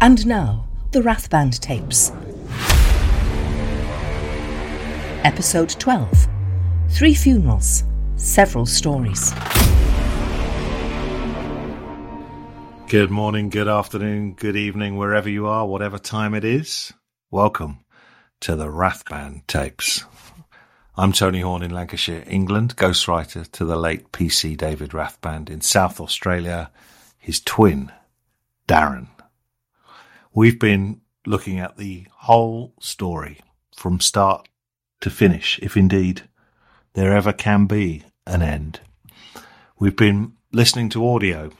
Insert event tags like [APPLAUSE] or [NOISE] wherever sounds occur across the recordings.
And now, the Rathband tapes. Episode 12 Three funerals, several stories. Good morning, good afternoon, good evening, wherever you are, whatever time it is. Welcome to the Rathband tapes. I'm Tony Horne in Lancashire, England, ghostwriter to the late PC David Rathband in South Australia, his twin, Darren. We've been looking at the whole story from start to finish, if indeed there ever can be an end. We've been listening to audio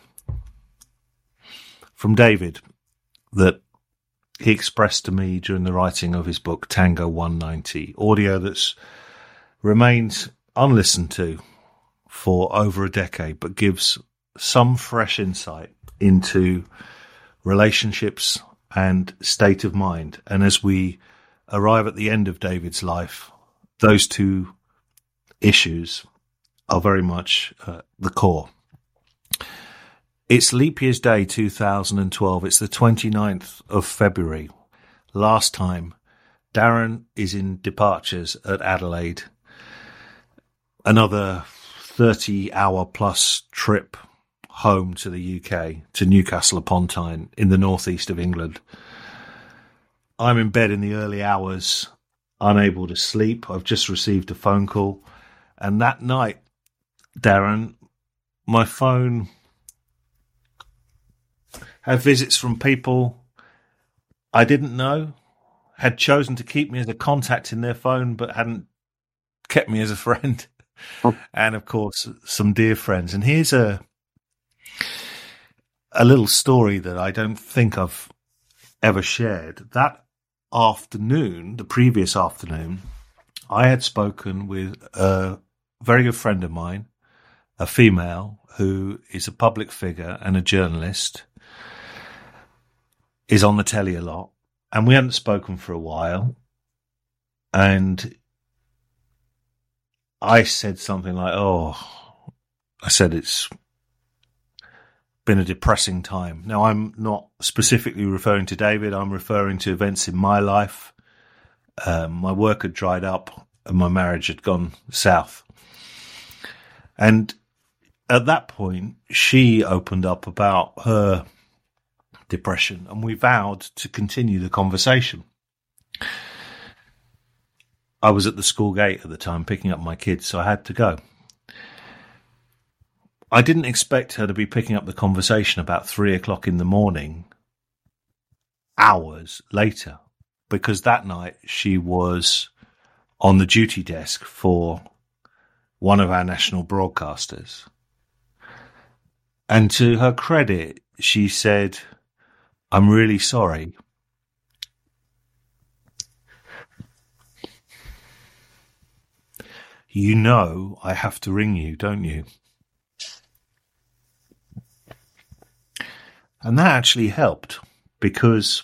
from David that he expressed to me during the writing of his book Tango 190, audio that's remained unlistened to for over a decade, but gives some fresh insight into relationships and state of mind. And as we arrive at the end of David's life, those two issues are very much uh, the core. It's leap year's day 2012. It's the 29th of February. Last time, Darren is in departures at Adelaide. Another 30 hour plus trip home to the UK, to Newcastle upon Tyne in the northeast of England. I'm in bed in the early hours, unable to sleep. I've just received a phone call. And that night, Darren, my phone had visits from people I didn't know, had chosen to keep me as a contact in their phone, but hadn't kept me as a friend. Oh. [LAUGHS] And of course, some dear friends. And here's a a little story that I don't think I've ever shared. That afternoon, the previous afternoon, I had spoken with a very good friend of mine, a female who is a public figure and a journalist, is on the telly a lot, and we hadn't spoken for a while. And I said something like, Oh, I said it's been a depressing time. Now, I'm not specifically referring to David, I'm referring to events in my life. Um, my work had dried up and my marriage had gone south. And at that point, she opened up about her depression and we vowed to continue the conversation. I was at the school gate at the time picking up my kids, so I had to go. I didn't expect her to be picking up the conversation about three o'clock in the morning, hours later, because that night she was on the duty desk for one of our national broadcasters. And to her credit, she said, I'm really sorry. you know I have to ring you, don't you? And that actually helped because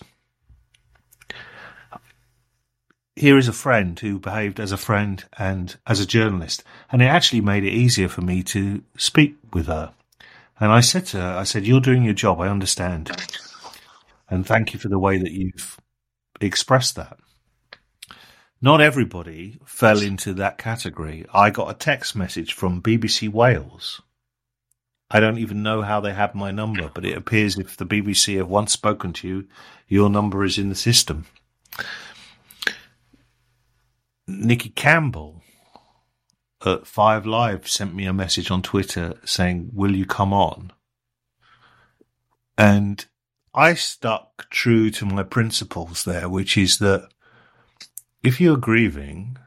here is a friend who behaved as a friend and as a journalist, and it actually made it easier for me to speak with her. And I said to her, I said, You're doing your job, I understand. And thank you for the way that you've expressed that. Not everybody fell into that category. I got a text message from BBC Wales. I don't even know how they have my number, but it appears if the BBC have once spoken to you, your number is in the system. Nicky Campbell at Five Live sent me a message on Twitter saying, Will you come on? And I stuck true to my principles there, which is that if you're grieving,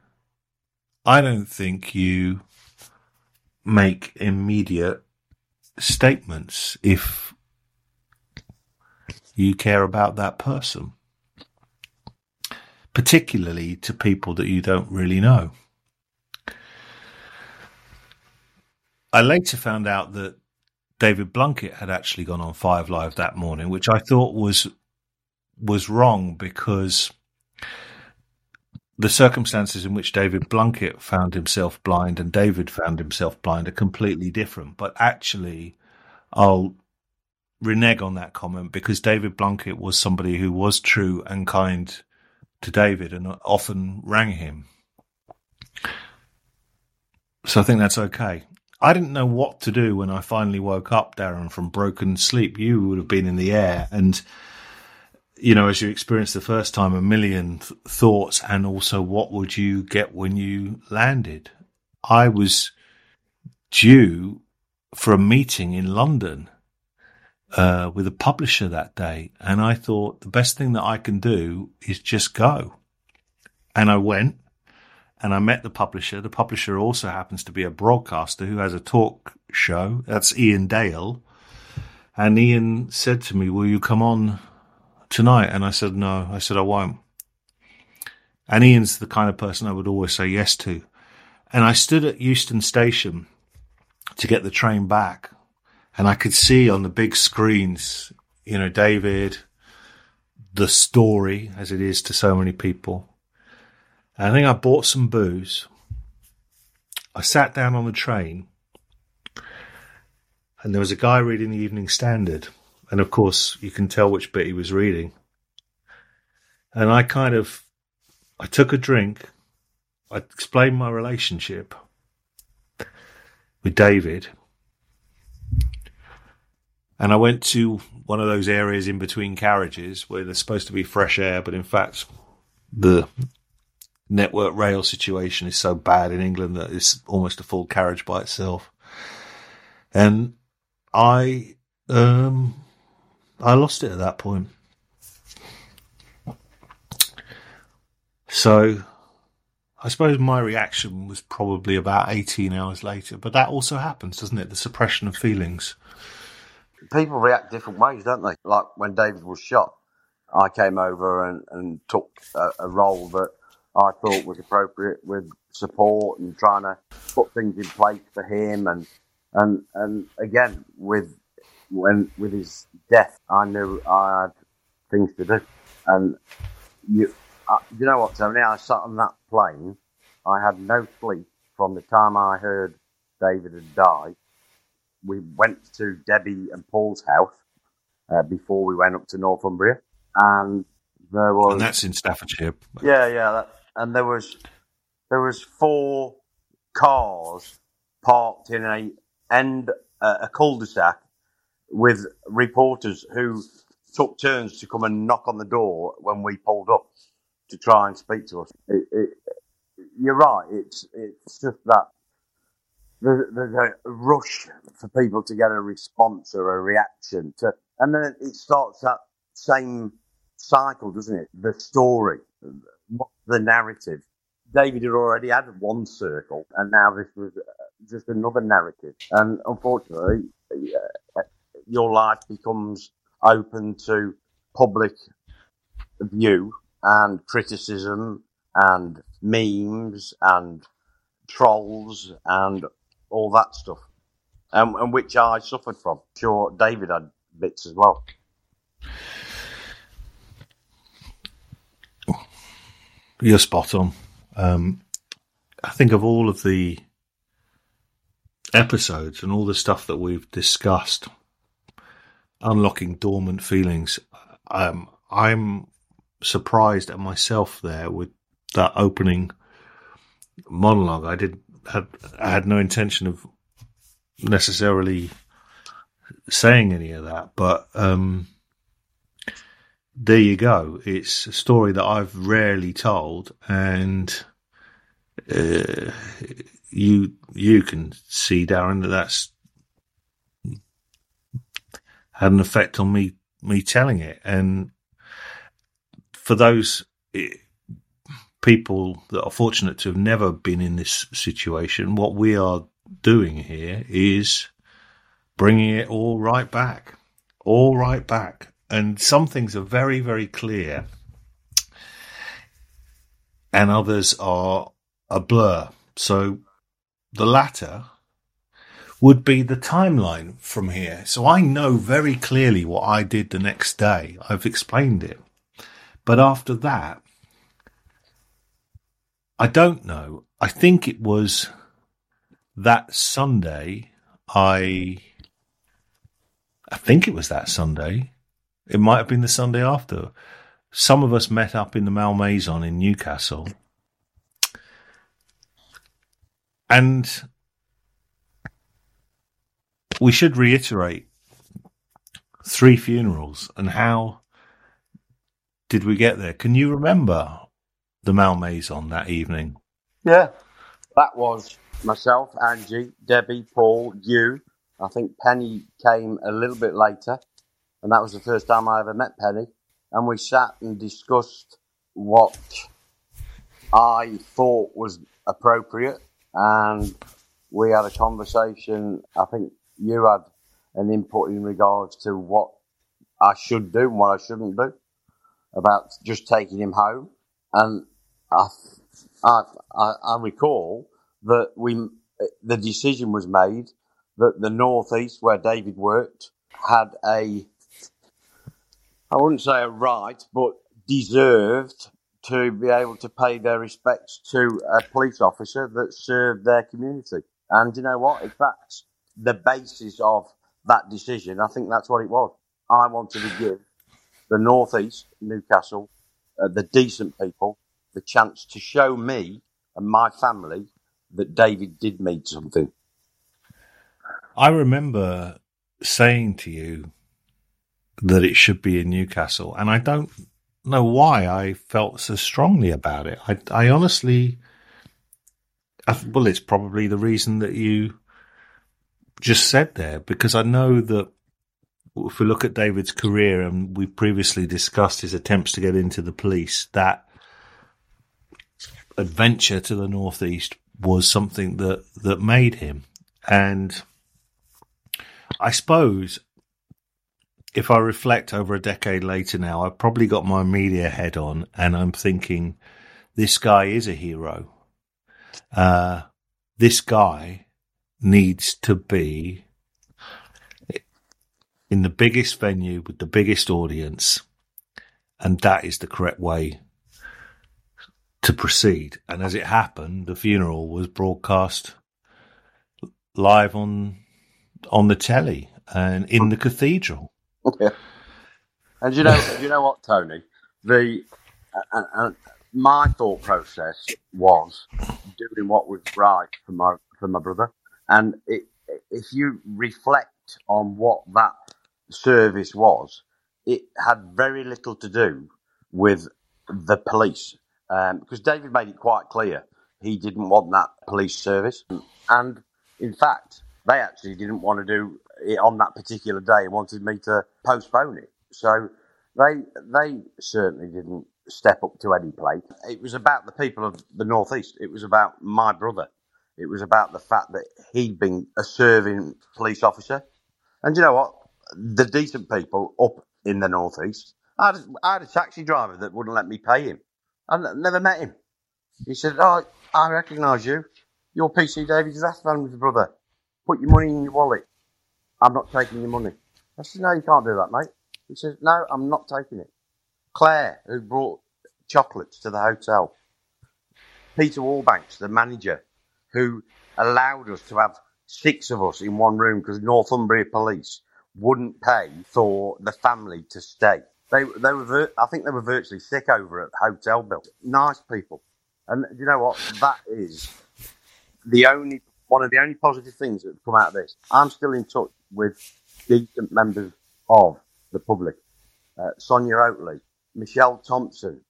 I don't think you make immediate statements if you care about that person, particularly to people that you don't really know. I later found out that David Blunkett had actually gone on Five Live that morning, which I thought was was wrong because the circumstances in which David Blunkett found himself blind and David found himself blind are completely different. But actually, I'll renege on that comment because David Blunkett was somebody who was true and kind to David and often rang him. So I think that's okay. I didn't know what to do when I finally woke up, Darren, from broken sleep. You would have been in the air and you know, as you experienced the first time, a million th- thoughts, and also what would you get when you landed? I was due for a meeting in London uh, with a publisher that day, and I thought the best thing that I can do is just go. And I went, and I met the publisher. The publisher also happens to be a broadcaster who has a talk show. That's Iain Dale. And Iain said to me, Will you come on tonight? And I said, no. I said, I won't. And Iain's the kind of person I would always say yes to. And I stood at Euston Station to get the train back. And I could see on the big screens, you know, David, the story as it is to so many people. And I think I bought some booze. I sat down on the train and there was a guy reading the Evening Standard and of course you can tell which bit he was reading. And I kind of, I took a drink. I explained my relationship with David. And I went to one of those areas in between carriages where there's supposed to be fresh air, but in fact, the network rail situation is so bad in England that it's almost a full carriage by itself. And I um, I lost it at that point. So I suppose my reaction was probably about 18 hours later, but that also happens, doesn't it? The suppression of feelings. People react different ways, don't they? Like when David was shot, I came over and, and took a, a role that I thought was appropriate with support and trying to put things in place for him and and and again with when with his death, I knew I had things to do, and you, uh, you know what, Tony? I sat on that plane. I had no sleep from the time I heard David had died. We went to Debbie and Paul's house uh, before we went up to Northumbria, and there was. And that's in Staffordshire. Yeah, yeah, that, and there was there was four cars parked in a end uh, a cul-de-sac with reporters who took turns to come and knock on the door when we pulled up to try and speak to us. It, it, you're right. It's it's just that there's, there's a rush for people to get a response or a reaction to, and then it starts that same cycle, doesn't it? The story, the narrative. David had already had one circle, and now this was just another narrative. And unfortunately, your life becomes open to public view and criticism and memes and trolls and all that stuff, and, which I suffered from. Sure, David had bits as well. You're spot on. Um, I think of all of the episodes and all the stuff that we've discussed, unlocking dormant feelings. Um, I'm surprised at myself there with that opening monologue. I did had I had no intention of necessarily saying any of that, but um, there you go. It's a story that I've rarely told, and uh, you you can see, Darren, that that's had an effect on me me telling it, and for those eh, people that are fortunate to have never been in this situation, what we are doing here is bringing it all right back, all right back. And some things are very, very clear, and others are a blur. So the latter would be the timeline from here. So I know very clearly what I did the next day. I've explained it. But after that, I don't know. I think it was that Sunday. I I think it was that Sunday. It might have been the Sunday after. Some of us met up in the Malmaison in Newcastle. And we should reiterate three funerals and how did we get there? Can you remember the Malmaison that evening? Yeah, that was myself, Angie, Debbie, Paul, you. I think Penny came a little bit later, and that was the first time I ever met Penny. And we sat and discussed what I thought was appropriate, and we had a conversation. I think you had an input in regards to what I should do and what I shouldn't do about just taking him home. And I, I, I recall that we, the decision was made that the northeast where David worked had a, I wouldn't say a right, but deserved to be able to pay their respects to a police officer that served their community. And you know what? If that's the basis of that decision, I think that's what it was. I wanted to give the northeast, Newcastle, uh, the decent people, the chance to show me and my family that David did mean something. I remember saying to you that it should be in Newcastle, and I don't know why I felt so strongly about it. I, I honestly, I, well, it's probably the reason that you just said there, because I know that if we look at David's career, and we previously discussed his attempts to get into the police, that adventure to the northeast was something that that made him. And I suppose if I reflect over a decade later now, I've probably got my media head on, and I'm thinking this guy is a hero. Uh, this guy needs to be in the biggest venue with the biggest audience, and that is the correct way to proceed. And as it happened, the funeral was broadcast live on on the telly and in the cathedral. Yeah. And you know, you know what, Tony? The uh, uh, my thought process was doing what was right for my for my brother, and it, if you reflect on what that service was, it had very little to do with the police. Um, because David made it quite clear he didn't want that police service. And in fact, they actually didn't want to do it on that particular day and wanted me to postpone it. So they they certainly didn't step up to any plate. It was about the people of the Northeast. It was about my brother. It was about the fact that he'd been a serving police officer. And you know what? the decent people up in the northeast. I had, I had a taxi driver that wouldn't let me pay him. I never met him. He said, "Oh, I recognise you. You're PC David's Rathband's brother. Put your money in your wallet. I'm not taking your money. I said, no, you can't do that, mate. He says, no, I'm not taking it. Claire, who brought chocolates to the hotel. Peter Wallbanks, the manager, who allowed us to have six of us in one room because Northumbria Police wouldn't pay for the family to stay. They they were I think they were virtually sick over at hotel bill. Nice people, and you know what? That is the only one of the only positive things that have come out of this. I'm still in touch with decent members of the public. Uh, Sonia Oatley, Michelle Thompson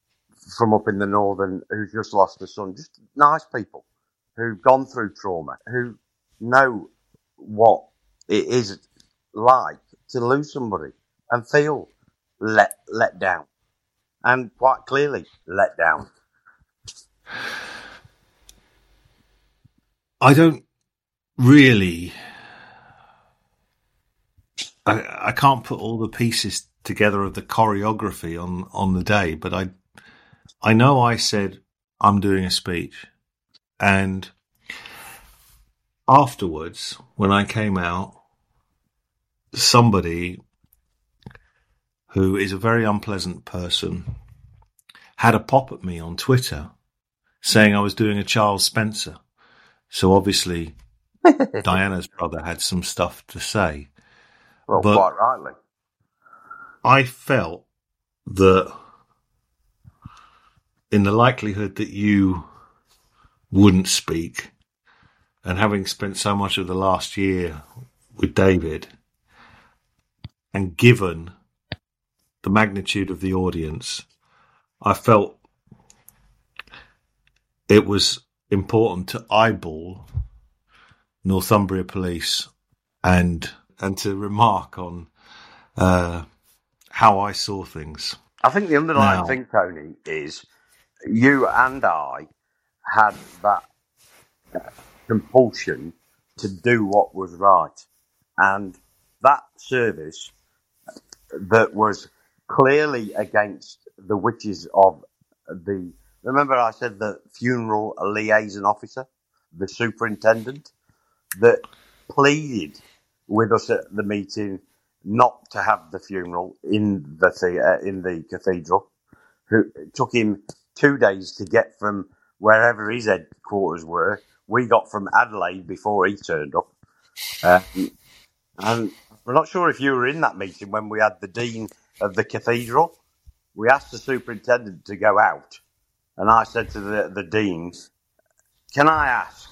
from up in the northern, who's just lost a son. Just nice people who've gone through trauma, who know what it is like to lose somebody and feel let let down, and quite clearly let down. I don't really. I, I can't put all the pieces together of the choreography on, on the day, but I I know I said I'm doing a speech, and afterwards, when I came out, somebody who is a very unpleasant person had a pop at me on Twitter saying I was doing a Charles Spencer. So obviously, [LAUGHS] Diana's brother had some stuff to say. Well, But- quite rightly. I felt that in the likelihood that you wouldn't speak, and having spent so much of the last year with David, and given the magnitude of the audience, I felt it was important to eyeball Northumbria Police and and to remark on uh, how I saw things. I think the underlying Now- thing, Tony, is you and I had that compulsion to do what was right. And that service that was clearly against the wishes of the. Remember, I said the funeral liaison officer, the superintendent, that pleaded with us at the meeting not to have the funeral in the, in the cathedral. Who took him two days to get from wherever his headquarters were. We got from Adelaide before he turned up, uh, and we're not sure if you were in that meeting when we had the dean of the cathedral. We asked the superintendent to go out, and I said to the the "Can I ask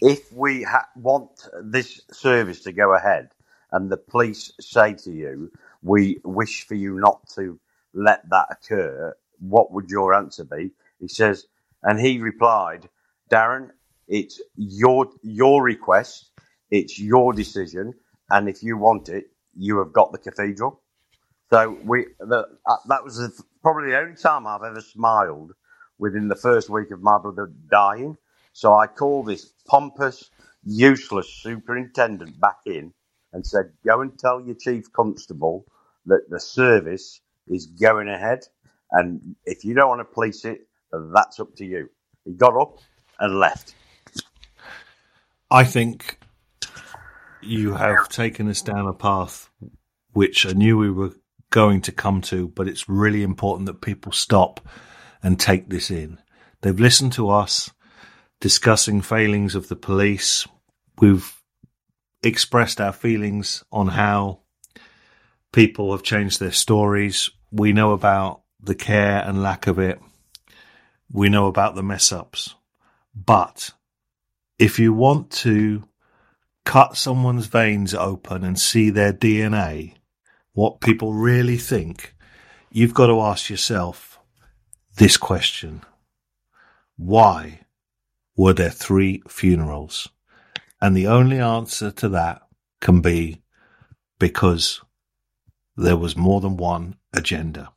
if we ha- want this service to go ahead and the police say to you, we wish for you not to let that occur, what would your answer be? He says, and he replied, Darren, it's your, your request. It's your decision. And if you want it, you have got the cathedral. So we, the, uh, that was the, probably the only time I've ever smiled within the first week of my brother dying. So I called this pompous, useless superintendent back in and said, Go and tell your chief constable that the service is going ahead. And if you don't want to police it, that's up to you. He got up and left. I think you have taken us down a path which I knew we were going to come to, but it's really important that people stop and take this in. They've listened to us discussing failings of the police. We've expressed our feelings on how people have changed their stories. We know about the care and lack of it. We know about the mess ups. But if you want to cut someone's veins open and see their DNA, what people really think, you've got to ask yourself this question. Why were there three funerals? And the only answer to that can be because there was more than one agenda.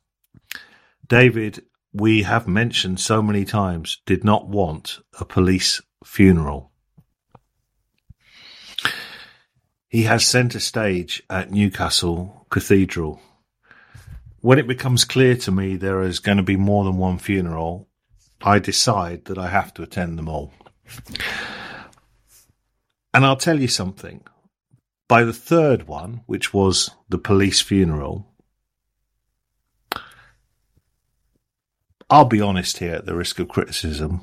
David, we have mentioned so many times, did not want a police funeral. He has centre stage at Newcastle Cathedral. When it becomes clear to me there is going to be more than one funeral, I decide that I have to attend them all. And I'll tell you something. By the third one, which was the police funeral, I'll be honest here at the risk of criticism.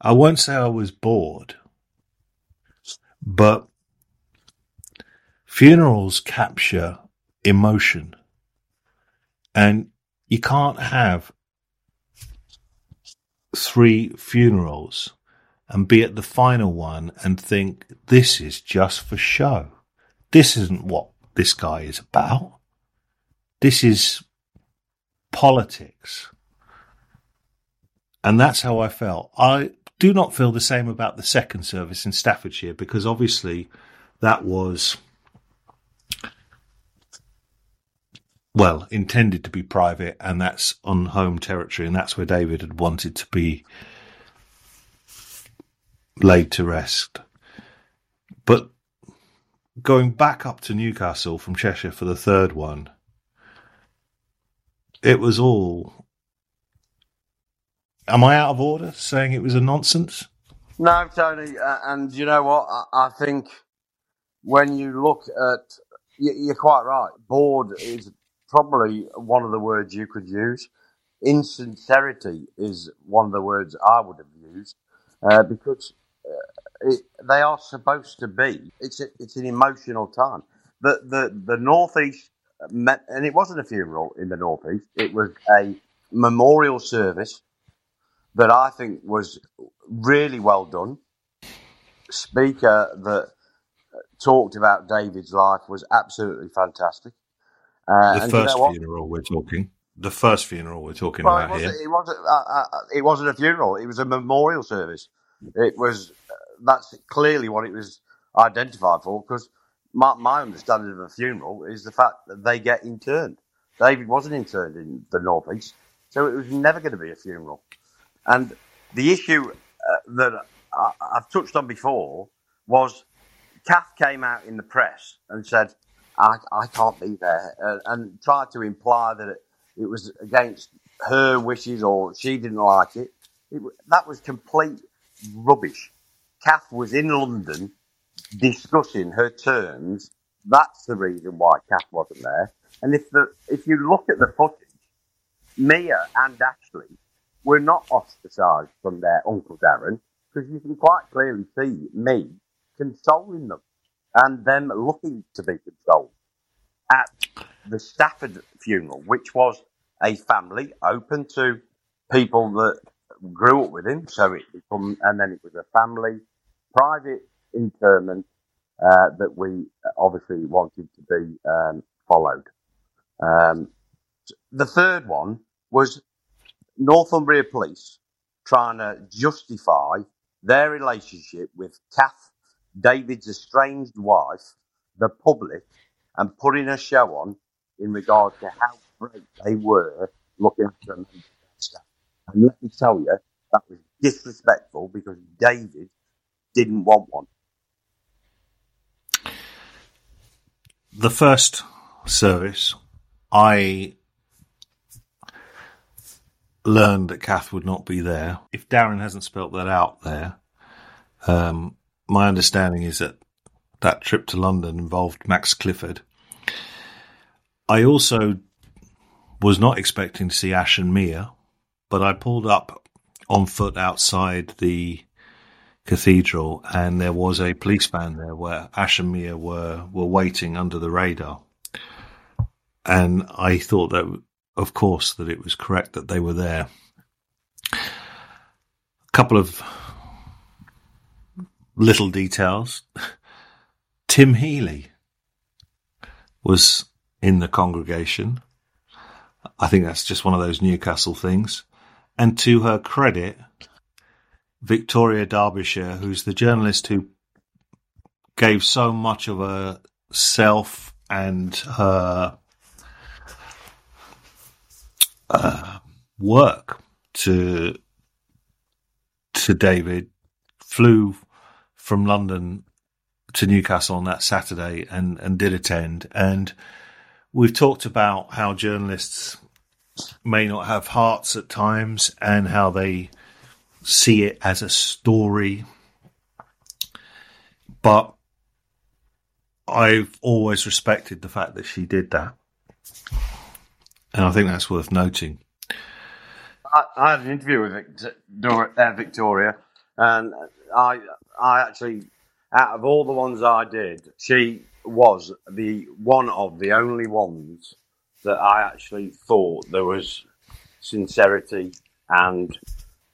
I won't say I was bored, but funerals capture emotion. And you can't have three funerals and be at the final one and think this is just for show. This isn't what this guy is about. This is politics. And that's how I felt. I do not feel the same about the second service in Staffordshire because obviously that was, well, intended to be private and that's on home territory and that's where David had wanted to be laid to rest. But going back up to Newcastle from Cheshire for the third one, it was all. Am I out of order saying it was a nonsense? No, Tony, uh, and you know what? I, I think when you look at, you, you're quite right. Bored is probably one of the words you could use. Insincerity is one of the words I would have used uh, because uh, it, they are supposed to be. It's a, it's an emotional time. The the the northeast met, and it wasn't a funeral in the northeast. It was a memorial service that I think was really well done. Speaker that talked about David's life was absolutely fantastic. Uh, the first you know funeral we're talking. The first funeral we're talking well, about it wasn't, here. It wasn't. Uh, uh, it wasn't a funeral. It was a memorial service. It was. Uh, that's clearly what it was identified for because my, my understanding of a funeral is the fact that they get interned. David wasn't interned in the northeast, so it was never going to be a funeral. And the issue uh, that I, have touched on before was Kath came out in the press and said, I, I can't be there, and tried to imply that it, it, was against her wishes or she didn't like it. it that was complete rubbish. Kath was in London discussing her terms. That's the reason why Kath wasn't there. And if the if you look at the footage, Mia and Ashley were not ostracised from their Uncle Darren because you can quite clearly see me consoling them and them looking to be consoled at the Stafford funeral, which was a family open to people that grew up with him. So it become, and then it was a family private interment uh, that we obviously wanted to be um, followed. Um, the third one was Northumbria Police trying to justify their relationship with Kath, David's estranged wife, the public, and putting a show on in regard to how great they were looking after them. And let me tell you, that was disrespectful because David didn't want one. The first service, I learned that Kath would not be there. If Darren hasn't spelt that out there, um, my understanding is that that trip to London involved Max Clifford. I also was not expecting to see Ash and Mia, but I pulled up on foot outside the cathedral, and there was a police van there where Ash and Mia were were waiting under the radar, and I thought that, of course, that it was correct that they were there. A couple of little details. [LAUGHS] Tim Healy was in the congregation. I think that's just one of those Newcastle things. And to her credit, Victoria Derbyshire, who's the journalist who gave so much of herself and her uh, work to to David, flew from London to Newcastle on that Saturday and, and did attend. And we've talked about how journalists may not have hearts at times and how they see it as a story. but I've always respected the fact that she did that. And I think that's worth noting. I, I had an interview with Victor, uh, Victoria, and I, I actually, out of all the ones I did, she was the one of the only ones that I actually thought there was sincerity and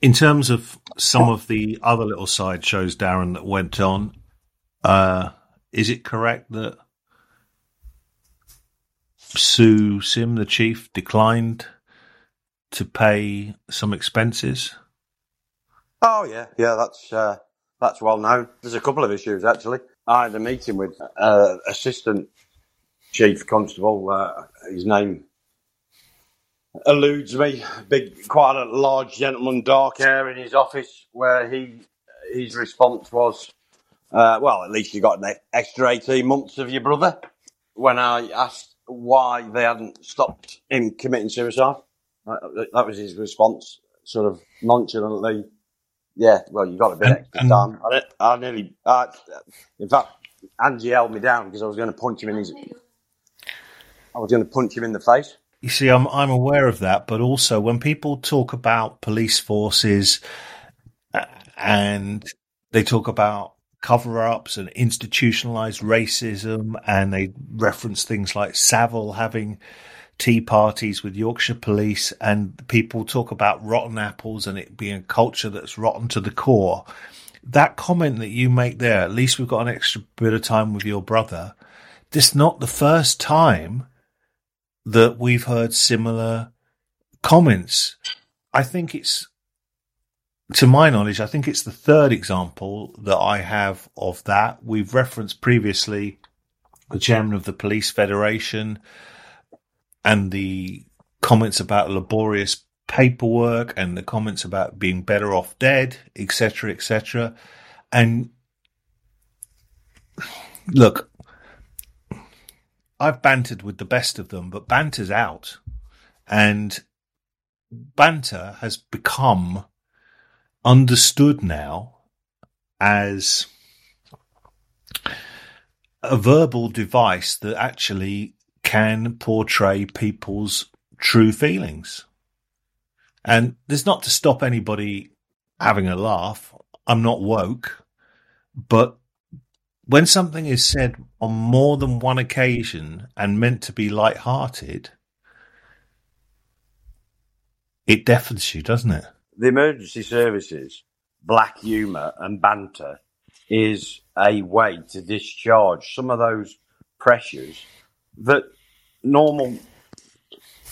In terms of some of the other little side shows, Darren, that went on, uh, is it correct that Sue Sim, the chief, declined to pay some expenses? Oh yeah, yeah, that's uh, that's well known. There's a couple of issues actually. I had a meeting with uh, assistant chief constable. Uh, his name eludes me. Big, quite a large gentleman, dark hair in his office, where he his response was, uh, "Well, at least you got an extra eighteen months of your brother." When I asked why they hadn't stopped him committing suicide, that was his response, sort of nonchalantly. Yeah, well, you got a bit And- extra and- time. I, I nearly, uh, in fact, Angie held me down because I was going to punch him in his. I was going to punch him in the face. You see, I'm I'm aware of that, but also when people talk about police forces uh, and they talk about cover-ups and institutionalized racism, and they reference things like Savile having tea parties with Yorkshire police, and people talk about rotten apples and it being a culture that's rotten to the core. That comment that you make there, at least we've got an extra bit of time with your brother. This is not the first time that we've heard similar comments. I think it's, to my knowledge, I think it's the third example that I have of that. We've referenced previously the chairman of the Police Federation and the comments about laborious paperwork and the comments about being better off dead, etc., etc. And look, I've bantered with the best of them, but banter's out. And banter has become understood now as a verbal device that actually can portray people's true feelings. And there's not to stop anybody having a laugh. I'm not woke, but when something is said on more than one occasion and meant to be light-hearted, it deafens you, doesn't it? the emergency services, black humour and banter is a way to discharge some of those pressures that normal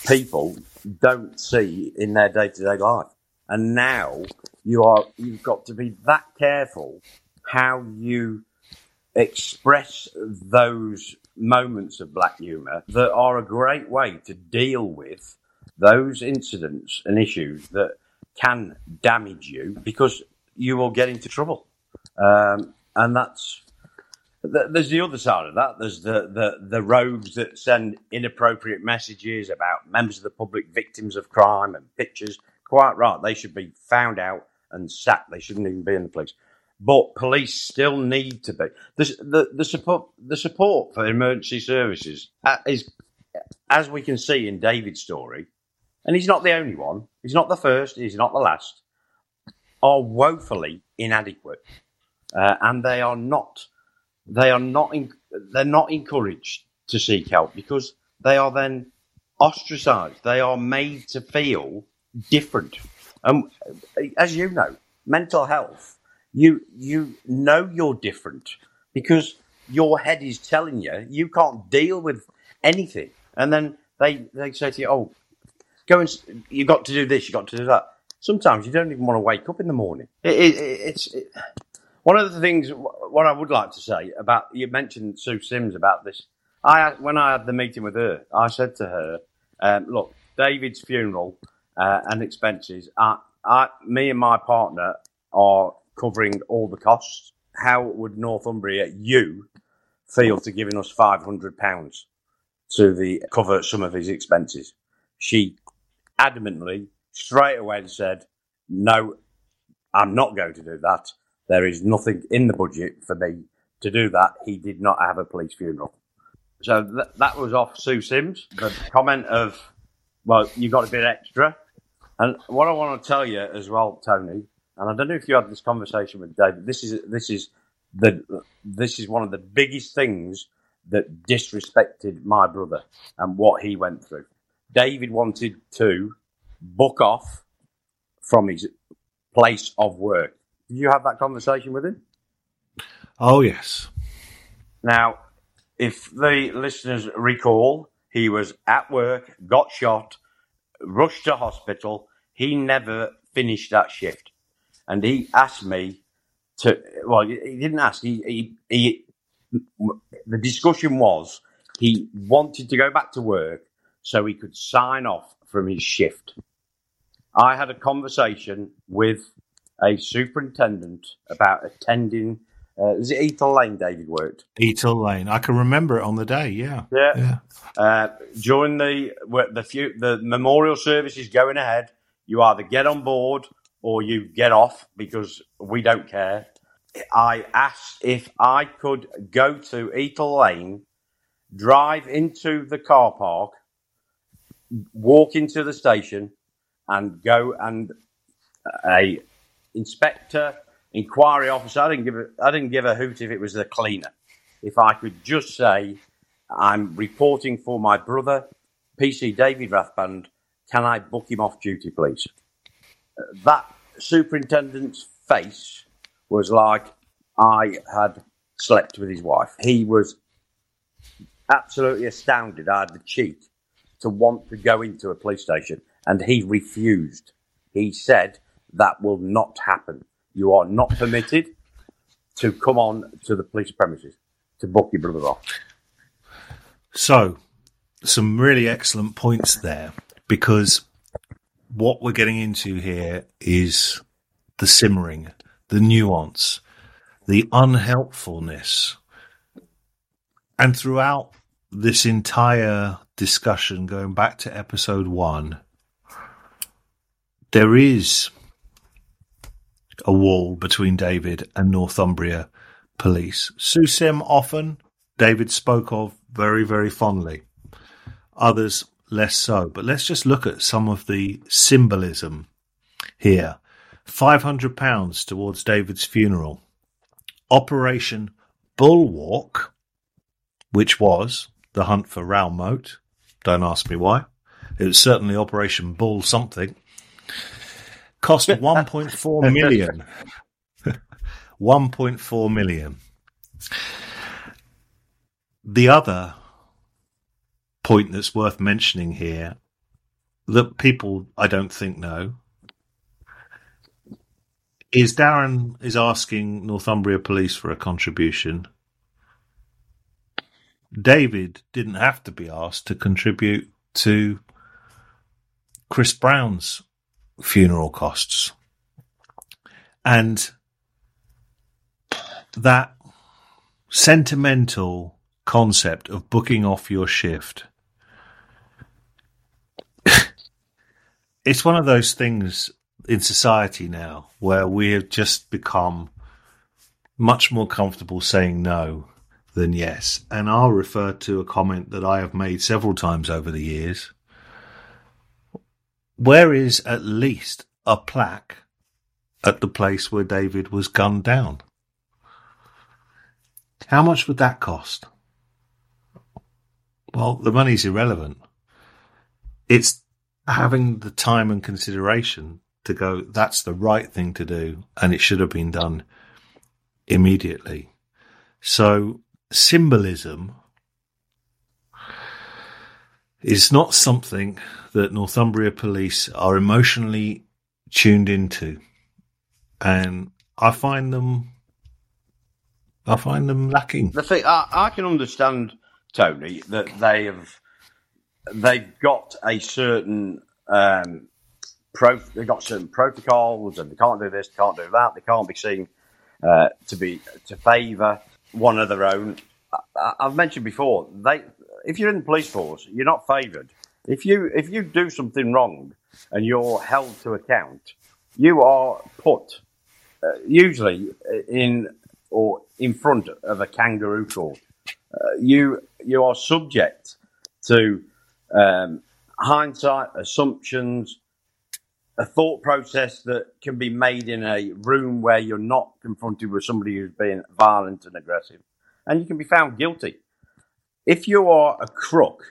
people don't see in their day to day life. And now you are you've got to be that careful how you express those moments of black humour that are a great way to deal with those incidents and issues that can damage you because you will get into trouble. Um, and that's there's the other side of that. There's the, the, the rogues that send inappropriate messages about members of the public, victims of crime, and pictures. Quite right. They should be found out and sacked. They shouldn't even be in the police. But police still need to be the the, the support the support for emergency services uh, is, as we can see in David's story, and he's not the only one. He's not the first. He's not the last. Are woefully inadequate, uh, and they are not they are not in, they're not encouraged to seek help because they are then ostracized. They are made to feel different. And um, as you know, mental health, you you know you're different because your head is telling you you can't deal with anything, and then they they say to you, "Oh, go and you got to do this, you got to do that." Sometimes you don't even want to wake up in the morning. It, it, it's it, one of the things, what I would like to say about you mentioned Sue Sims about this. I when I had the meeting with her, I said to her, um, "Look, David's funeral uh, and expenses. I, I, me and my partner are covering all the costs. How would Northumbria, you, feel to giving us five hundred pounds to the cover some of his expenses?" She adamantly, straight away, said, "No, I'm not going to do that." There is nothing in the budget for me to do that. He did not have a police funeral. So th- that was off Sue Sims. The comment of, well, you got a bit extra. And what I want to tell you as well, Tony, and I don't know if you had this conversation with David. This is this is the this is one of the biggest things that disrespected my brother and what he went through. David wanted to book off from his place of work. Did you have that conversation with him? Oh, yes. Now, if the listeners recall, he was at work, got shot, rushed to hospital. He never finished that shift. And he asked me to, well, he didn't ask, he, he, he the discussion was he wanted to go back to work so he could sign off from his shift. I had a conversation with a superintendent about attending. Uh, is it Etal Lane David worked? Etal Lane. I can remember it on the day. Yeah. Yeah. yeah. Uh, during the the few, the memorial service is going ahead. You either get on board or you get off because we don't care. I asked if I could go to Etal Lane, drive into the car park, walk into the station, and go and uh, a inspector, inquiry officer. I didn't give a, I didn't give a hoot if it was the cleaner. If I could just say, I'm reporting for my brother, PC David Rathband. Can I book him off duty, please? That superintendent's face was like I had slept with his wife. He was absolutely astounded. I had the cheek to want to go into a police station, and he refused. He said that will not happen. You are not permitted to come on to the police premises to book your brother off. So, some really excellent points there because what we're getting into here is the simmering, the nuance, the unhelpfulness. And throughout this entire discussion, going back to episode one, there is a wall between David and Northumbria police. Sue Sim often David spoke of very, very fondly. Others less so. But let's just look at some of the symbolism here. £500 towards David's funeral. Operation Bulwark, which was the hunt for Raoul Moat. Don't ask me why. It was certainly Operation Bull something cost [LAUGHS] 1.4 million. [LAUGHS] 1.4 million. The other point that's worth mentioning here that people I don't think know is Darren is asking Northumbria Police for a contribution David didn't have to be asked to contribute to Chris Brown's funeral costs. And that sentimental concept of booking off your shift. It's one of those things in society now where we have just become much more comfortable saying no than yes. And I'll refer to a comment that I have made several times over the years. Where is at least a plaque at the place where David was gunned down? How much would that cost? Well, the money's irrelevant. It's having the time and consideration to go, that's the right thing to do, and it should have been done immediately. So symbolism is not something that Northumbria police are emotionally tuned into. And I find them I find them lacking. The thing I, I can understand, Tony, that they have they've got a certain um, pro, they've got certain protocols, and they can't do this, can't do that, they can't be seen uh, to be to favour one of their own. I, I've mentioned before, they if you're in the police force, you're not favoured. If you if you do something wrong and you're held to account, you are put uh, usually in or in front of a kangaroo court. Uh, you you are subject to um, hindsight, assumptions, a thought process that can be made in a room where you're not confronted with somebody who's being violent and aggressive, and you can be found guilty. If you are a crook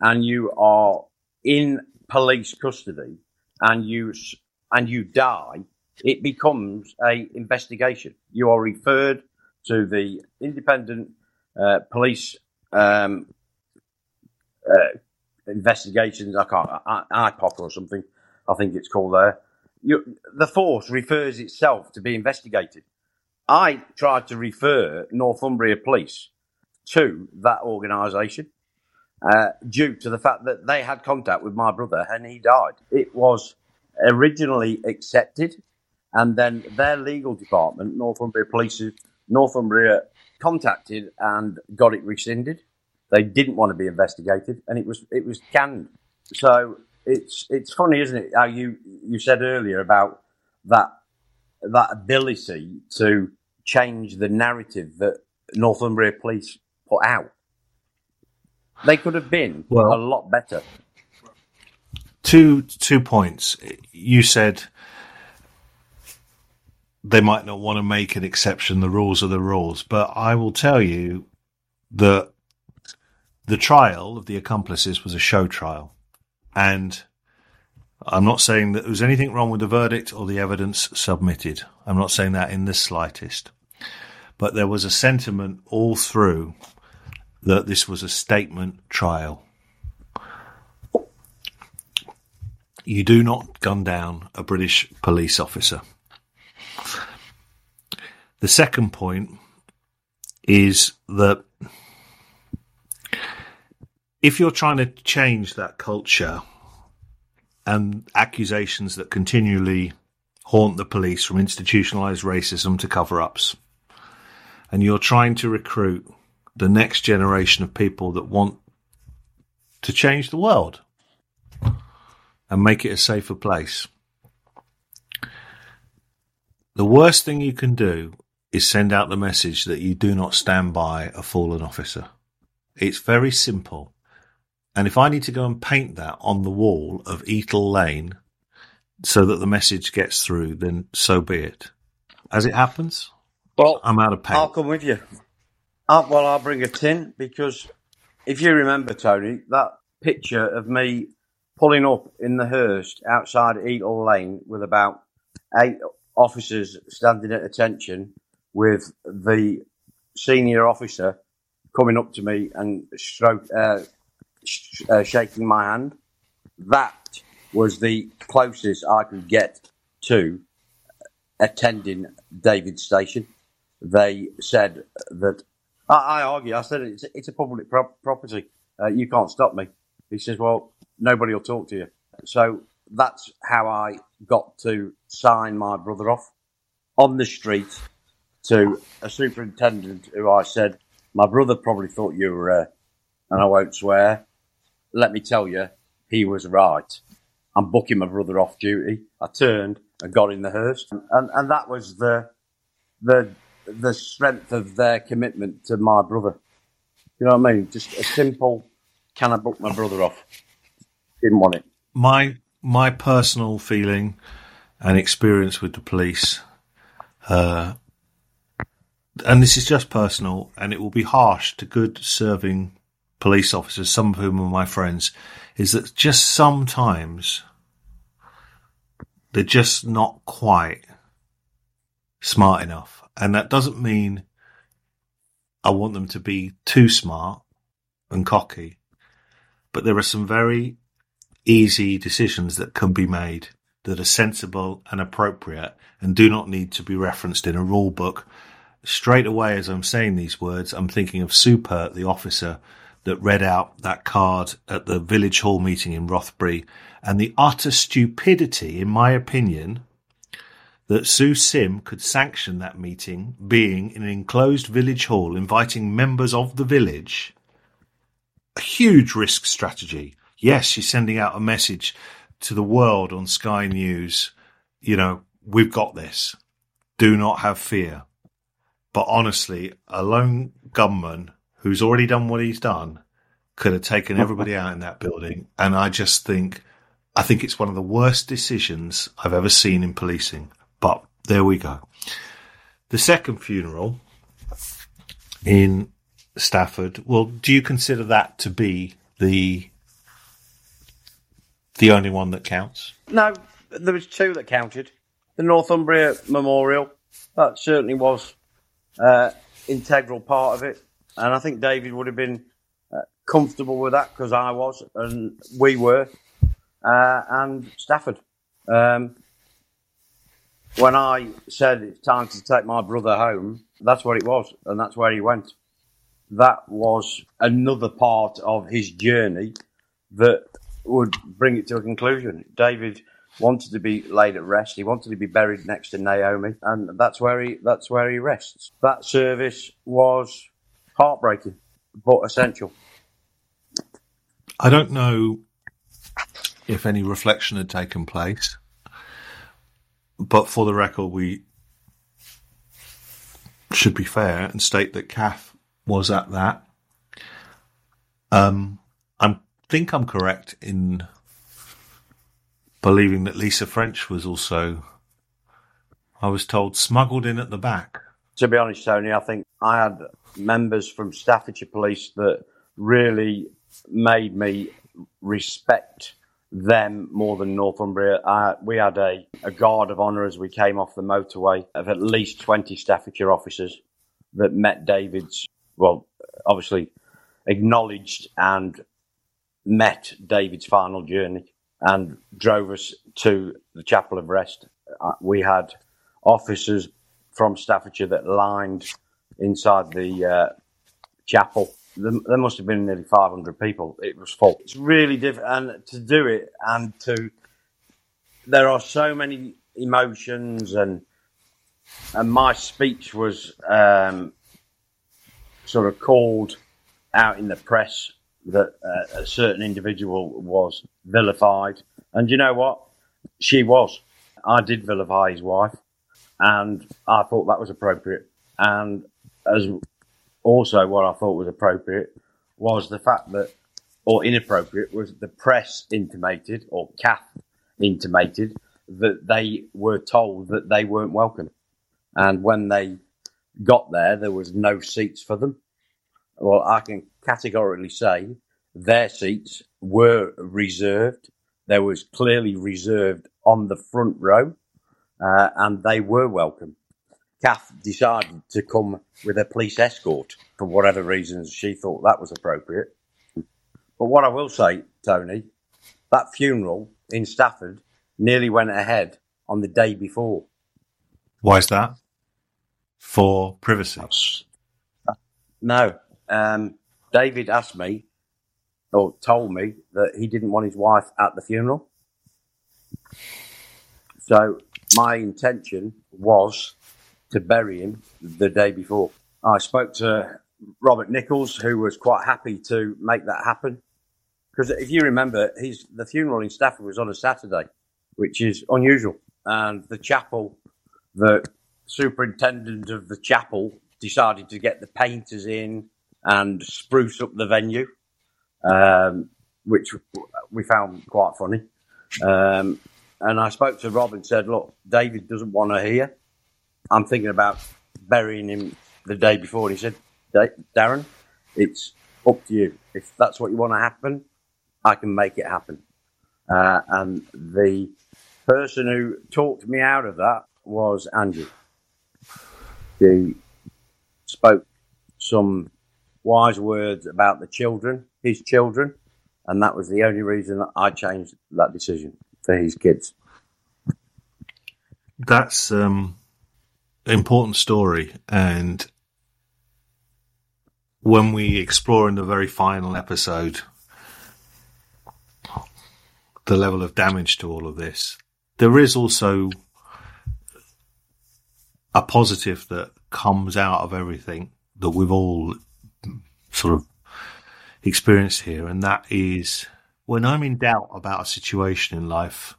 and you are in police custody and you and you die, it becomes a investigation. You are referred to the independent uh, police um, uh, investigations. I can't IPOC or something. I think it's called there. You, the force refers itself to be investigated. I tried to refer Northumbria Police to that organisation uh, due to the fact that they had contact with my brother and he died. It was originally accepted, and then their legal department, Northumbria Police, Northumbria contacted and got it rescinded. They didn't want to be investigated, and it was it was canned. So it's it's funny, isn't it? How you you said earlier about that that ability to change the narrative that Northumbria Police put out. They could have been well, a lot better. Two two points. You said they might not want to make an exception. The rules are the rules, but I will tell you that the trial of the accomplices was a show trial, and I'm not saying that there was anything wrong with the verdict or the evidence submitted. I'm not saying that in the slightest, but there was a sentiment all through that this was a statement trial. You do not gun down a British police officer. The second point is that if you're trying to change that culture and accusations that continually haunt the police from institutionalized racism to cover ups, and you're trying to recruit the next generation of people that want to change the world and make it a safer place. The worst thing you can do is send out the message that you do not stand by a fallen officer. It's very simple. And if I need to go and paint that on the wall of Etal Lane so that the message gets through, then so be it. As it happens, well, I'm out of paint. I'll come with you. Uh, well, I'll bring a tin because if you remember, Tony, that picture of me pulling up in the hearse outside Etal Lane with about eight officers standing at attention with the senior officer coming up to me and stroke, uh, sh- uh, shaking my hand. That was the closest I could get to attending David's station. They said that I, I argue. I said it's it's a public pro- property. Uh, you can't stop me. He says, well, nobody will talk to you. So that's how I got to sign my brother off on the street to a superintendent who I said, my brother probably thought you were, uh, and I won't swear. Let me tell you, he was right. I'm booking my brother off duty. I turned and got in the hearse, and and that was the the the strength of their commitment to my brother. You know what I mean? Just a simple, can I book my brother off? Didn't want it. My my personal feeling and experience with the police, uh, and this is just personal, and it will be harsh to good serving police officers, some of whom are my friends, is that just sometimes they're just not quite smart enough. And that doesn't mean I want them to be too smart and cocky, but there are some very easy decisions that can be made that are sensible and appropriate and do not need to be referenced in a rule book. Straight away, as I'm saying these words, I'm thinking of Super, the officer that read out that card at the village hall meeting in Rothbury and the utter stupidity, in my opinion, that Sue Sim could sanction that meeting being in an enclosed village hall inviting members of the village. A huge risk strategy. Yes, she's sending out a message to the world on Sky News. You know, we've got this. Do not have fear. But honestly, a lone gunman who's already done what he's done could have taken everybody out in that building. And I just think, I think it's one of the worst decisions I've ever seen in policing. But there we go. The second funeral in Stafford. Well, do you consider that to be the the only one that counts? No, there was two that counted. The Northumbria Memorial that certainly was uh, integral part of it, and I think David would have been uh, comfortable with that because I was and we were, uh, and Stafford. Um, when I said it's time to take my brother home, that's what it was, and that's where he went. That was another part of his journey that would bring it to a conclusion. David wanted to be laid at rest. He wanted to be buried next to Naomi, and that's where he that's where he rests. That service was heartbreaking, but essential. I don't know if any reflection had taken place but for the record, we should be fair and state that Kath was at that. Um, I think I'm correct in believing that Lisa French was also, I was told, smuggled in at the back. To be honest, Tony, I think I had members from Staffordshire Police that really made me respect them more than Northumbria. We had a, a guard of honour as we came off the motorway of at least 20 Staffordshire officers that met David's, well, obviously acknowledged and met David's final journey and drove us to the Chapel of Rest. Uh, we had officers from Staffordshire that lined inside the uh, chapel there, must have been nearly 500 people. It was full. It's really difficult, and to do it, and to there are so many emotions, and and my speech was um, sort of called out in the press that uh, a certain individual was vilified, and you know what? She was. I did vilify his wife, and I thought that was appropriate. And as also what I thought was appropriate was the fact that, or inappropriate, was the press intimated, or Kath intimated, that they were told that they weren't welcome. And when they got there, there was no seats for them. Well, I can categorically say their seats were reserved. There was clearly reserved on the front row, uh, and they were welcome. Kath decided to come with a police escort for whatever reasons she thought that was appropriate. But what I will say, Tony, that funeral in Stafford nearly went ahead on the day before. Why is that? For privacy. No. Um, David asked me, or told me, that he didn't want his wife at the funeral. So my intention was to bury him the day before. I spoke to Robert Nichols, who was quite happy to make that happen. Because if you remember, the funeral in Stafford was on a Saturday, which is unusual. And the chapel, the superintendent of the chapel decided to get the painters in and spruce up the venue, um, which we found quite funny. Um, and I spoke to Rob and said, "Look, David doesn't want to hear. I'm thinking about burying him the day before." And he said, "Darren, it's up to you. If that's what you want to happen, I can make it happen." Uh, and the person who talked me out of that was Angie. She spoke some wise words about the children, his children, and that was the only reason I changed that decision for his kids. That's um, an important story, and when we explore in the very final episode the level of damage to all of this, there is also a positive that comes out of everything that we've all sort of experienced here, and that is when I'm in doubt about a situation in life,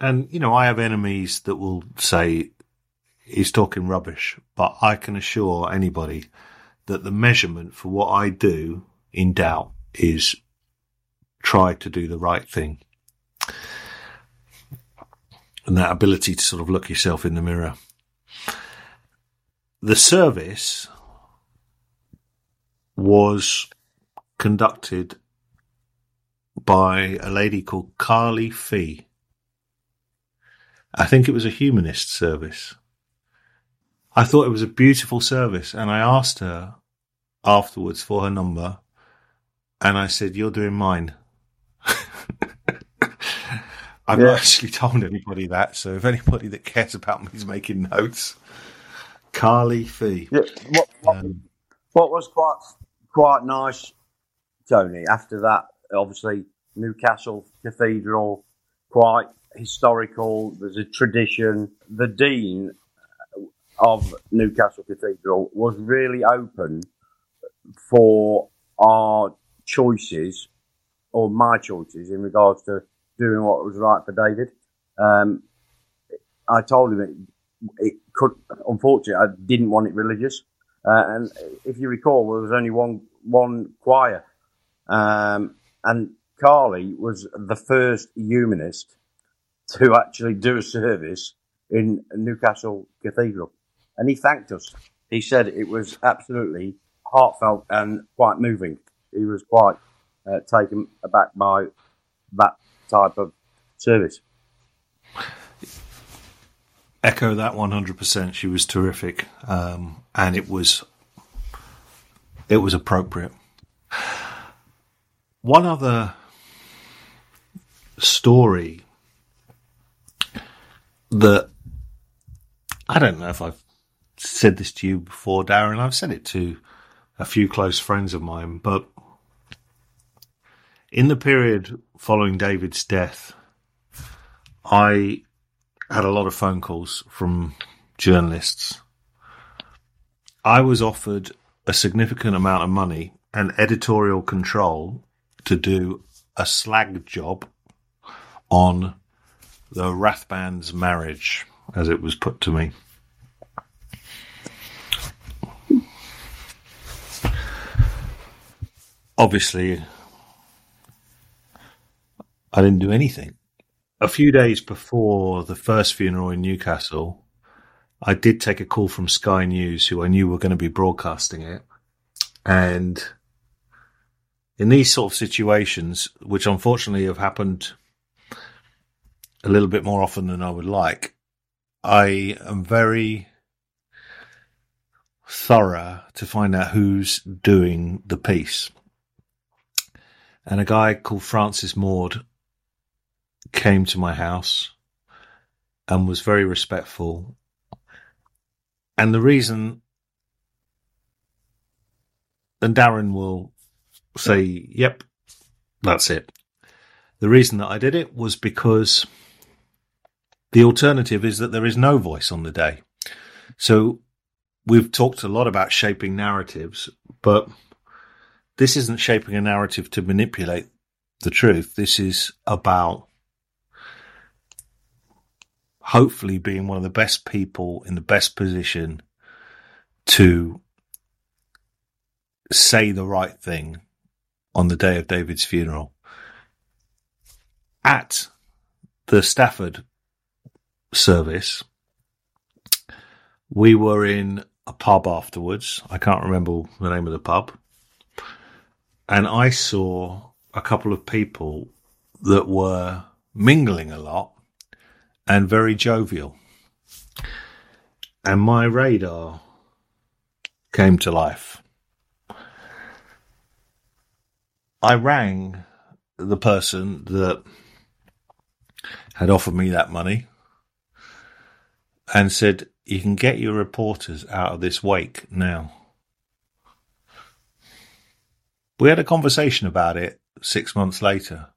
and you know, I have enemies that will say he's talking rubbish, but I can assure anybody that the measurement for what I do in doubt is try to do the right thing. And that ability to sort of look yourself in the mirror. The service was conducted by a lady called Carly Fee. I think it was a humanist service. I thought it was a beautiful service and I asked her afterwards for her number and I said, You're doing mine. [LAUGHS] I've yeah. not actually told anybody that, so if anybody that cares about me is making notes, Carly Fee. Yeah. What, what, um, what was quite quite nice, Tony. After that, obviously Newcastle Cathedral, quite historical. There's a tradition. The dean of Newcastle Cathedral was really open for our choices or my choices in regards to doing what was right for David. Um, I told him it, it could, unfortunately, I didn't want it religious. Uh, and if you recall, there was only one one choir, um, and Carly was the first humanist to actually do a service in Newcastle Cathedral, and he thanked us. He said it was absolutely heartfelt and quite moving. He was quite uh, taken aback by that type of service. Echo that 100%. She was terrific. Um, and it was, it was appropriate. One other story that I don't know if I've said this to you before, Darren. I've said it to a few close friends of mine, but in the period following David's death, I had a lot of phone calls from journalists. I was offered a significant amount of money and editorial control to do a slag job on the Rathband's marriage, as it was put to me. Obviously, I didn't do anything a few days before the first funeral in Newcastle, I did take a call from Sky News, who I knew were going to be broadcasting it. And in these sort of situations, which unfortunately have happened a little bit more often than I would like, I am very thorough to find out who's doing the piece. And a guy called Francis Maud came to my house and was very respectful. And the reason and Darren will say, "Yep, that's it." The reason that I did it was because the alternative is that there is no voice on the day. So we've talked a lot about shaping narratives, but this isn't shaping a narrative to manipulate the truth. This is about hopefully being one of the best people in the best position to say the right thing on the day of David's funeral. At the Stafford service, we were in a pub afterwards. I can't remember the name of the pub. And I saw a couple of people that were mingling a lot and very jovial. And my radar came to life. I rang the person that had offered me that money and said, You can get your reporters out of this wake now. We had a conversation about it six months later.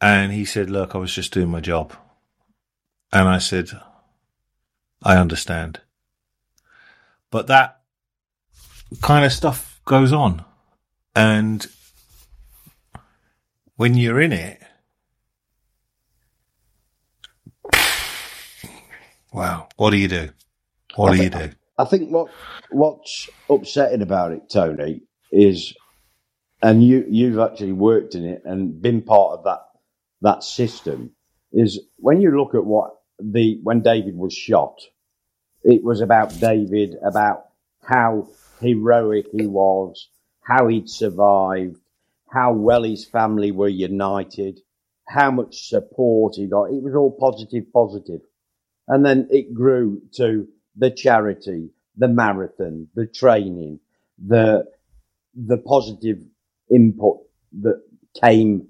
And he said, Look, I was just doing my job. And I said, I understand. But that kind of stuff goes on. And when you're in it, wow, what do you do? What I do think, you do? I think what what's upsetting about it, Tony, is, and you you've actually worked in it and been part of that that system. Is when you look at what the when David was shot, it was about David, about how heroic he was, how he'd survived, how well his family were united, how much support he got. It was all positive, positive. And then it grew to the charity, the marathon, the training, the, the positive input that came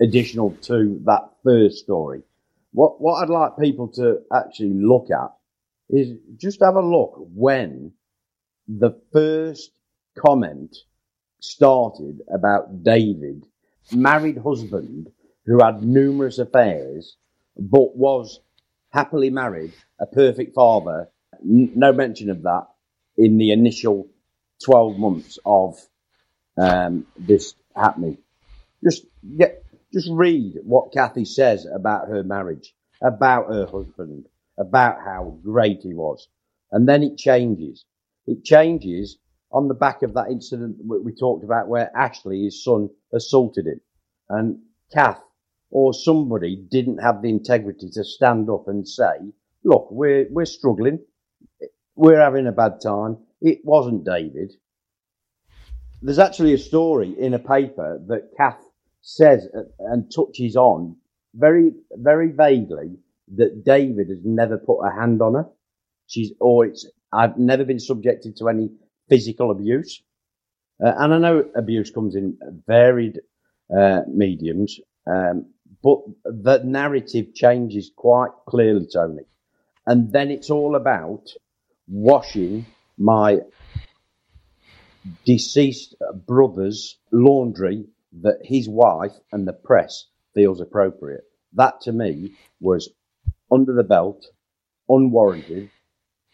additional to that first story. What, what I'd like people to actually look at is just have a look when the first comment started about David, married husband who had numerous affairs, but was happily married, a perfect father. N- no mention of that in the initial 12 months of um, this happening. Just get, just read what Kathy says about her marriage, about her husband, about how great he was. And then it changes. It changes on the back of that incident we we talked about where Ashley, his son, assaulted him. And Kath or somebody didn't have the integrity to stand up and say, look, we're, we're struggling. We're having a bad time. It wasn't David. There's actually a story in a paper that Kath says uh, and touches on very, very vaguely that David has never put a hand on her. She's, or it's, I've never been subjected to any physical abuse. Uh, and I know abuse comes in varied uh, mediums, um, but the narrative changes quite clearly, Tony. And then it's all about washing my deceased brother's laundry that his wife and the press feels appropriate. That to me was under the belt, unwarranted,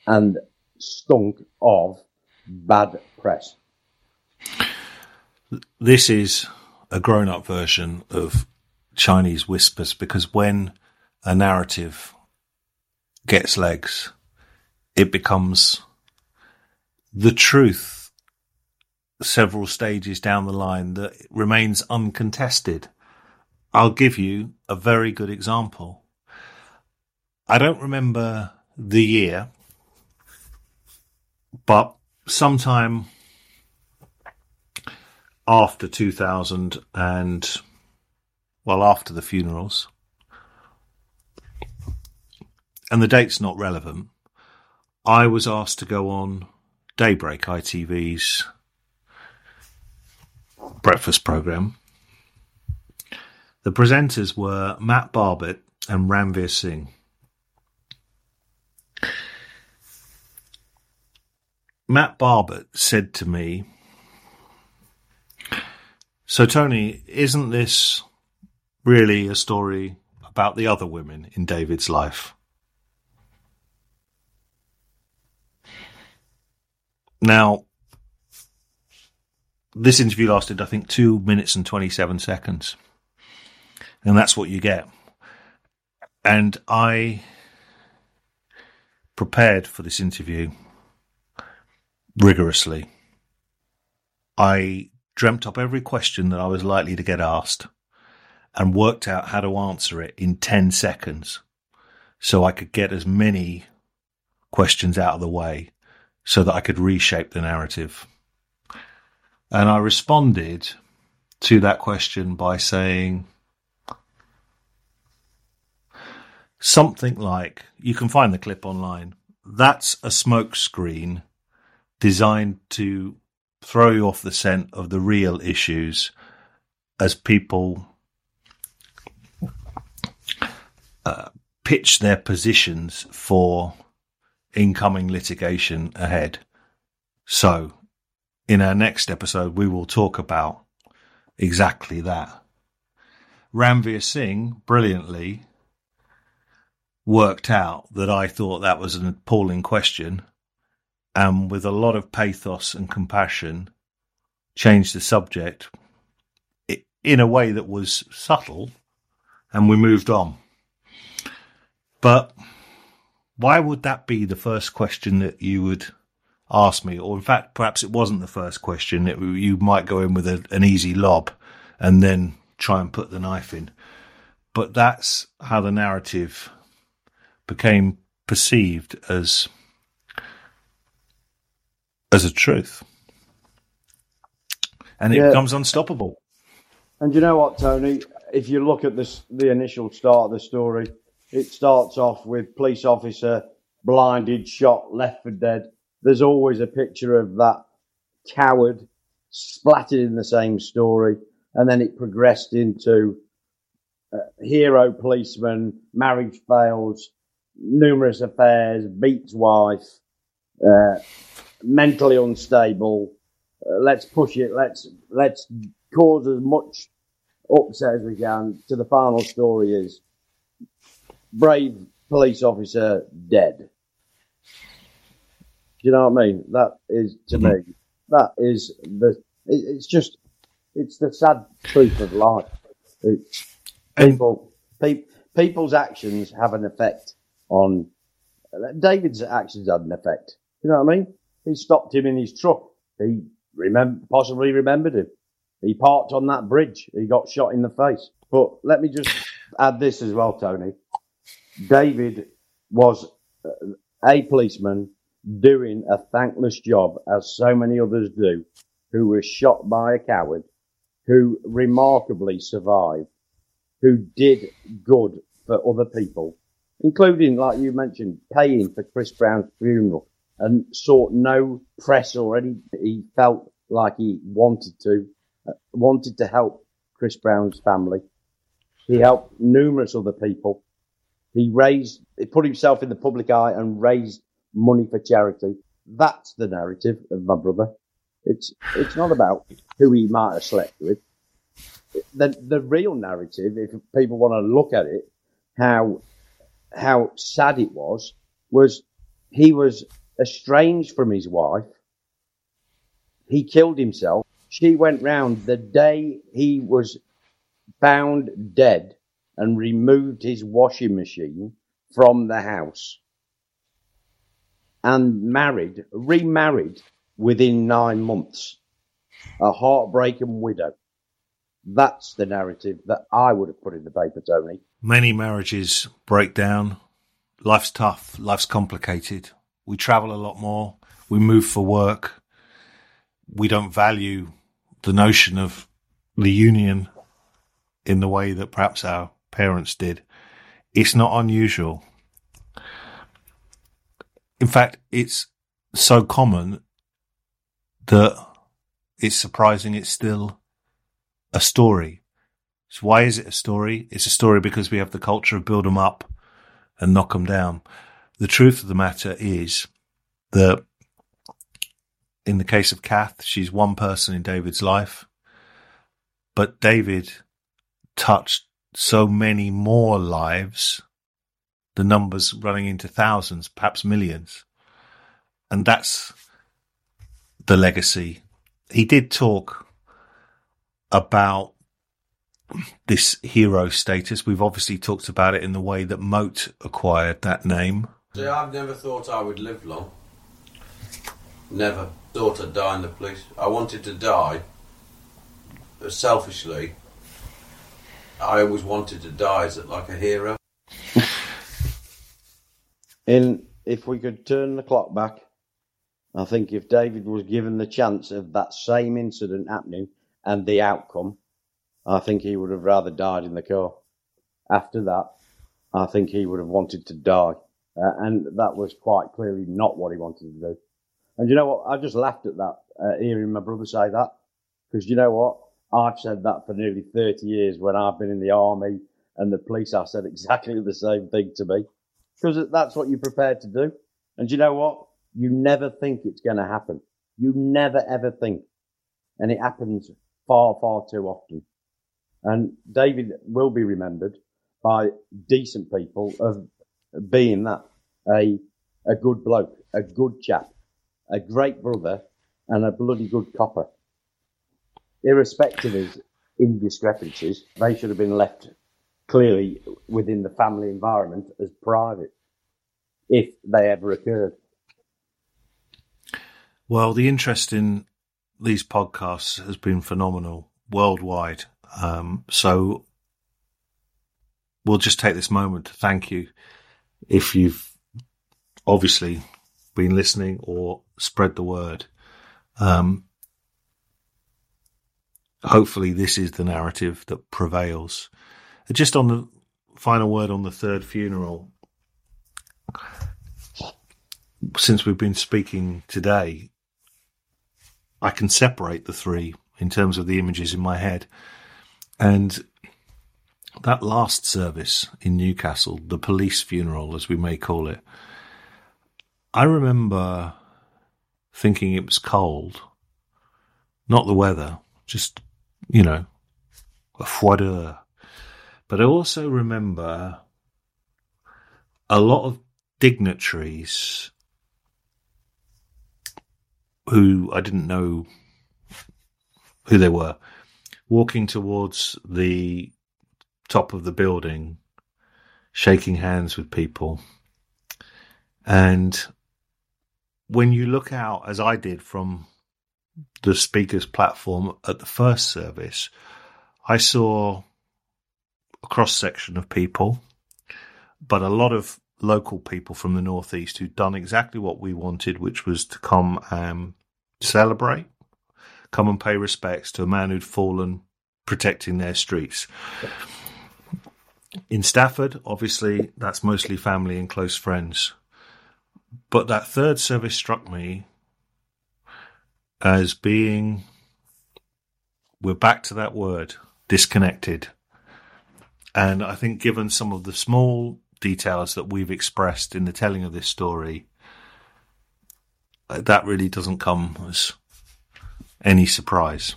and stunk of bad press. This is a grown up version of Chinese whispers because when a narrative gets legs, it becomes the truth several stages down the line that remains uncontested. I'll give you a very good example. I don't remember the year, but sometime after 2000 and well after the funerals. And the date's not relevant. I was asked to go on daybreak itv's breakfast program. The presenters were Matt Barbet and Ranvir Singh Matt Barbet said to me, So, Tony, isn't this really a story about the other women in David's life? Now, this interview lasted, I think, two minutes and 27 seconds. And that's what you get. And I prepared for this interview rigorously. I dreamt up every question that I was likely to get asked and worked out how to answer it in 10 seconds so I could get as many questions out of the way so that I could reshape the narrative. And I responded to that question by saying something like, you can find the clip online. That's a smokescreen designed to throw you off the scent of the real issues as people uh, pitch their positions for incoming litigation ahead. So, in our next episode, we will talk about exactly that. Ranvir Singh brilliantly worked out that I thought that was an appalling question and with a lot of pathos and compassion changed the subject in a way that was subtle and we moved on. But why would that be the first question that you would ask me? Or in fact, perhaps it wasn't the first question. It, you might go in with a, an easy lob and then try and put the knife in. But that's how the narrative became perceived as as a truth. And it yeah. becomes unstoppable. And you know what, Tony? If you look at this, the initial start of the story, it starts off with police officer blinded, shot, left for dead. There's always a picture of that coward splattered in the same story. And then it progressed into uh, hero policeman, marriage fails, numerous affairs, beats wife, uh, mentally unstable. Uh, let's push it. Let's let's cause as much upset as we can. To the final story is brave police officer dead. Do you know what I mean? That is to mm-hmm. me. That is the. It, it's just. It's the sad truth of life. It's people. Pe- people's actions have an effect on. David's actions had an effect. You know what I mean? He stopped him in his truck. He remember, possibly remembered him. He parked on that bridge. He got shot in the face. But let me just add this as well, Tony. David was uh, a policeman doing a thankless job, as so many others do, who was shot by a coward, who remarkably survived, who did good for other people, including, like you mentioned, paying for Chris Brown's funeral and sought no press or any. He felt like he wanted to, uh, wanted to help Chris Brown's family. He helped numerous other people. He raised, he put himself in the public eye and raised money for charity. That's the narrative of my brother. It's it's not about who he might have slept with. The the real narrative, if people want to look at it, how how sad it was, was he was estranged from his wife. He killed himself. She went round the day he was found dead and removed his washing machine from the house and married, remarried within nine months. A heartbreaking widow. That's the narrative that I would have put in the paper, Tony. Many marriages break down. Life's tough. Life's complicated. We travel a lot more. We move for work. We don't value the notion of the union in the way that perhaps our parents did. It's not unusual. In fact, it's so common that it's surprising it's still a story. So why is it a story? It's a story because we have the culture of build them up and knock them down the truth of the matter is that in the case of Kath, she's one person in David's life, but David touched so many more lives, the numbers running into thousands, perhaps millions. And that's the legacy. He did talk about this hero status. We've obviously talked about it in the way that Moat acquired that name. See, I've never thought I would live long. Never thought I'd die in the police. I wanted to die, selfishly, I always wanted to die as like a hero. [LAUGHS] In if we could turn the clock back, I think if David was given the chance of that same incident happening and the outcome, I think he would have rather died in the car. After that, I think he would have wanted to die. Uh, and that was quite clearly not what he wanted to do. And you know what? I just laughed at that, uh, hearing my brother say that. Because you know what? I've said that for nearly 30 years when I've been in the army and the police have said [LAUGHS] exactly the same thing to me. Because that's what you're prepared to do. And you know what? You never think it's going to happen. You never ever think. And it happens far, far too often. And David will be remembered by decent people of being that a, a good bloke, a good chap, a great brother, and a bloody good copper. Irrespective of indiscrepancies, they should have been left clearly within the family environment as private, if they ever occurred. Well, the interest in these podcasts has been phenomenal worldwide. Um, so we'll just take this moment to thank you if you've obviously been listening or spread the word. Um, hopefully, this is the narrative that prevails. Just on the final word on the third funeral, since we've been speaking today, I can separate the three in terms of the images in my head. And that last service in Newcastle, the police funeral, as we may call it, I remember thinking it was cold, not the weather, just, you know, a froideur. But I also remember a lot of dignitaries who I didn't know who they were walking towards the top of the building, shaking hands with people. And when you look out, as I did from the speaker's platform at the first service, I saw a cross section of people, but a lot of local people from the northeast who'd done exactly what we wanted, which was to come and celebrate, come and pay respects to a man who'd fallen protecting their streets. In Stafford, obviously, that's mostly family and close friends. But that third service struck me as being, we're back to that word, disconnected. And I think, given some of the small details that we've expressed in the telling of this story, that really doesn't come as any surprise.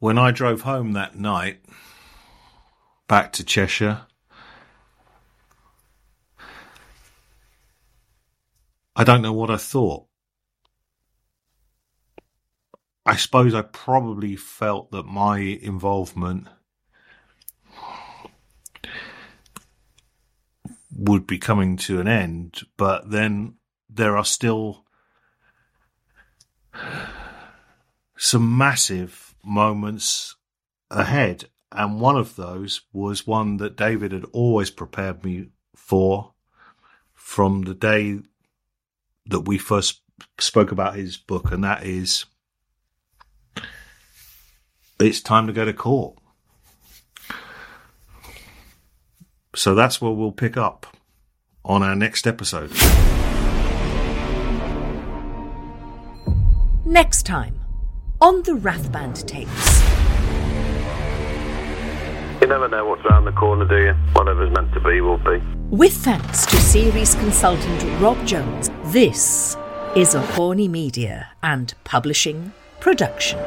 When I drove home that night back to Cheshire, I don't know what I thought. I suppose I probably felt that my involvement would be coming to an end, but then there are still some massive moments ahead. And one of those was one that David had always prepared me for from the day that we first spoke about his book, and that is it's time to go to court. So that's where we'll pick up on our next episode. Next time on the Rathband tapes. You never know what's around the corner, do you? Whatever's meant to be will be. With thanks to series consultant Rob Jones, this is a Horne Media and Publishing production.